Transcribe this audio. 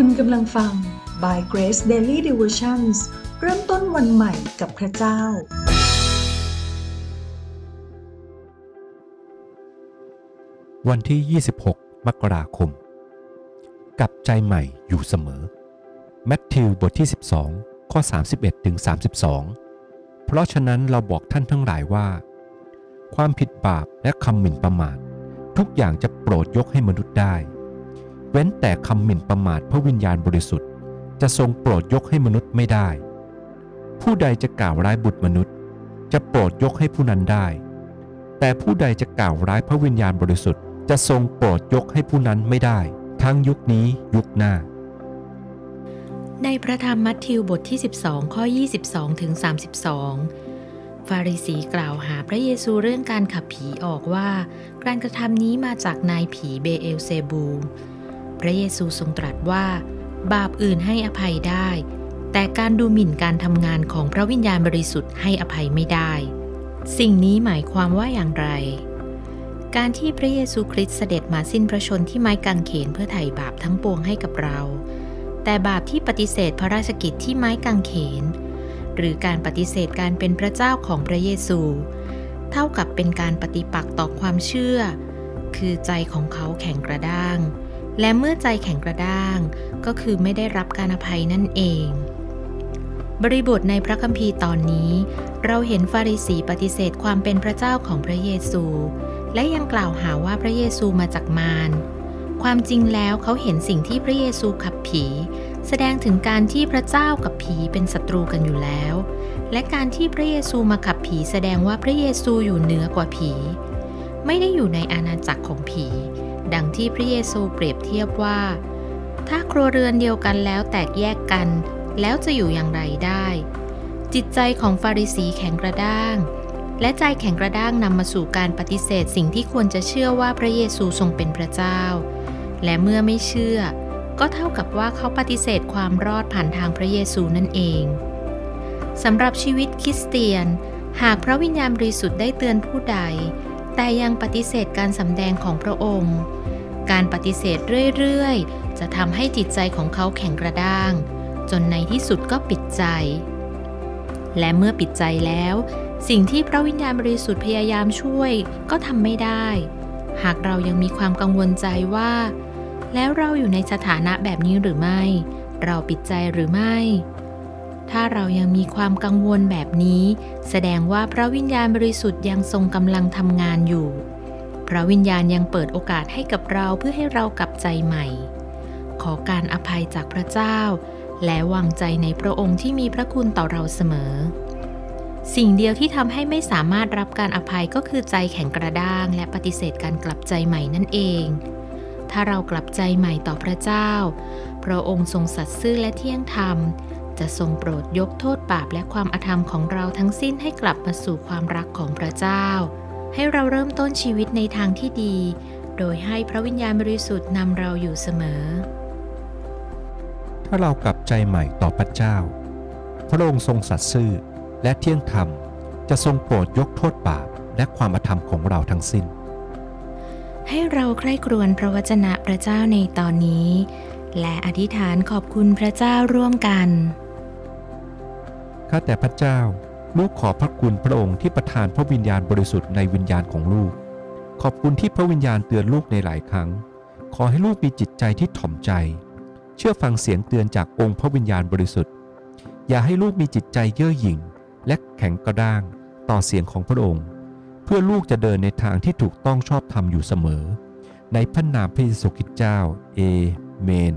คุณกำลังฟัง By Grace Daily Devotions เริ่มต้นวันใหม่กับพระเจ้า วันที่ 26 มกราคม กับใจใหม่อยู่เสมอแมทธิวบทที่ 12 ข้อ 31ถึง32 เพราะฉะนั้นเราบอกท่านทั้งหลายว่า ความผิดบาปและคำหมิ่นประมาท ทุกอย่างจะโปรดยกให้มนุษย์ได้ เว้นแต่คำหมิ่นประมาทพระวิญญาณบริสุทธิ์ จะทรงโปรดยกให้มนุษย์ไม่ได้ ผู้ใดจะกล่าวร้ายบุตรมนุษย์ จะโปรดยกให้ผู้นั้นได้ แต่ผู้ใดจะกล่าวร้ายพระวิญญาณบริสุทธิ์ จะทรงโปรดยกให้ผู้นั้นไม่ได้ ทั้งยุคนี้ยุคหน้า ในพระธรรมมัทธิวบทที่ 12 ข้อ 22ถึง32ฟาริสีกล่าวหาพระเยซูเรื่องการขับผีออกว่า การกระทำนี้มาจากนายผีเบเอลเซบู พระเยซูทรงตรัสว่า บาปอื่นให้อภัยได้ แต่การดูหมิ่นการทำงานของพระวิญญาณบริสุทธิ์ให้อภัยไม่ได้ สิ่งนี้หมายความว่าอย่างไร การที่พระเยซูคริสต์เสด็จมาสิ้นพระชนที่ไม้กางเขนเพื่อไถ่บาปทั้งปวงให้กับเรา แต่บาปที่ปฏิเสธพระราชกิจที่ไม้กางเขน หรือการปฏิเสธการเป็นพระเจ้าของพระเยซู เท่ากับเป็นการปฏิปักษ์ต่อความเชื่อ คือใจของเขาแข็งกระด้าง และเมื่อใจแข็งกระด้าง ก็คือไม่ได้รับการอภัยนั่นเอง บริบทในพระคัมภีร์ตอนนี้ เราเห็นฟาริสีปฏิเสธความเป็นพระเจ้าของพระเยซู และยังกล่าวหาว่าพระเยซูมาจากมารความจริงแล้วเขาเห็นสิ่งที่พระเยซูขับผี แสดงถึงการที่พระเจ้ากับผีเป็นศัตรูกันอยู่แล้ว และการที่พระเยซูมาขับผีแสดงว่าพระเยซูอยู่เหนือกว่าผี ไม่ได้อยู่ในอาณาจักรของผี ดังที่พระเยซูเปรียบเทียบว่า ถ้าครัวเรือนเดียวกันแล้วแตกแยกกัน แล้วจะอยู่อย่างไรได้ จิตใจของฟาริสีแข็งกระด้าง และใจแข็งกระด้างนำมาสู่การปฏิเสธสิ่งที่ควรจะเชื่อว่าพระเยซูทรงเป็นพระเจ้า และเมื่อไม่เชื่อ ก็เท่ากับว่าเขาปฏิเสธความรอดผ่านทางพระเยซูนั่นเองสำหรับชีวิตคริสเตียน หากพระวิญญาณบริสุทธิ์ได้เตือนผู้ใด แต่ยังปฏิเสธการสำแดงของพระองค์ การปฏิเสธเรื่อยๆ จะทำให้จิตใจของเขาแข็งกระด้าง จนในที่สุดก็ปิดใจ และเมื่อปิดใจแล้ว สิ่งที่พระวิญญาณบริสุทธิ์พยายามช่วยก็ทำไม่ได้ หากเรายังมีความกังวลใจว่า แล้วเราอยู่ในสถานะแบบนี้หรือไม่ เราปิดใจหรือไม่ ถ้าเรายังมีความกังวลแบบนี้ แสดงว่าพระวิญญาณบริสุทธิ์ยังทรงกำลังทำงานอยู่ พระวิญญาณยังเปิดโอกาสให้กับเราเพื่อให้เรากลับใจใหม่ ขอการอภัยจากพระเจ้า และวางใจในพระองค์ที่มีพระคุณต่อเราเสมอ สิ่งเดียวที่ทำให้ไม่สามารถรับการอภัยก็คือใจแข็งกระด้าง และปฏิเสธการกลับใจใหม่นั่นเอง ถ้าเรากลับใจใหม่ต่อพระเจ้า พระองค์ทรงสัตย์ซื่อและเที่ยงธรรม จะทรงโปรดยกโทษบาปและความอธรรมของเราทั้งสิ้นให้กลับมาสู่ความรักของพระเจ้า ให้เราเริ่มต้นชีวิตในทางที่ดี โดยให้พระวิญญาณบริสุทธิ์นำเราอยู่เสมอ ถ้าเรากลับใจใหม่ต่อพระเจ้า พระองค์ทรงสัตย์ซื่อและเที่ยงธรรม จะทรงโปรดยกโทษบาปและความอธรรมของเราทั้งสิ้น ให้เราใคร่ครวญพระวจนะพระเจ้าในตอนนี้ และอธิษฐานขอบคุณพระเจ้าร่วมกัน ข้าแต่พระเจ้า ลูกขอพระคุณพระองค์ที่ประทานพระวิญญาณบริสุทธิ์ในวิญญาณของลูก ขอบคุณที่พระวิญญาณเตือนลูกในหลายครั้ง ขอให้ลูกมีจิตใจที่ถ่อมใจ เชื่อฟังเสียงเตือนจากองค์พระวิญญาณบริสุทธิ์ อย่าให้ลูกมีจิตใจเย่อหยิ่ง และแข็งกระด้าง ต่อเสียงของพระองค์ เพื่อลูกจะเดินในทางที่ถูกต้องชอบธรรมอยู่เสมอ ในพระนามพระเยซูคริสต์เจ้า เอเมน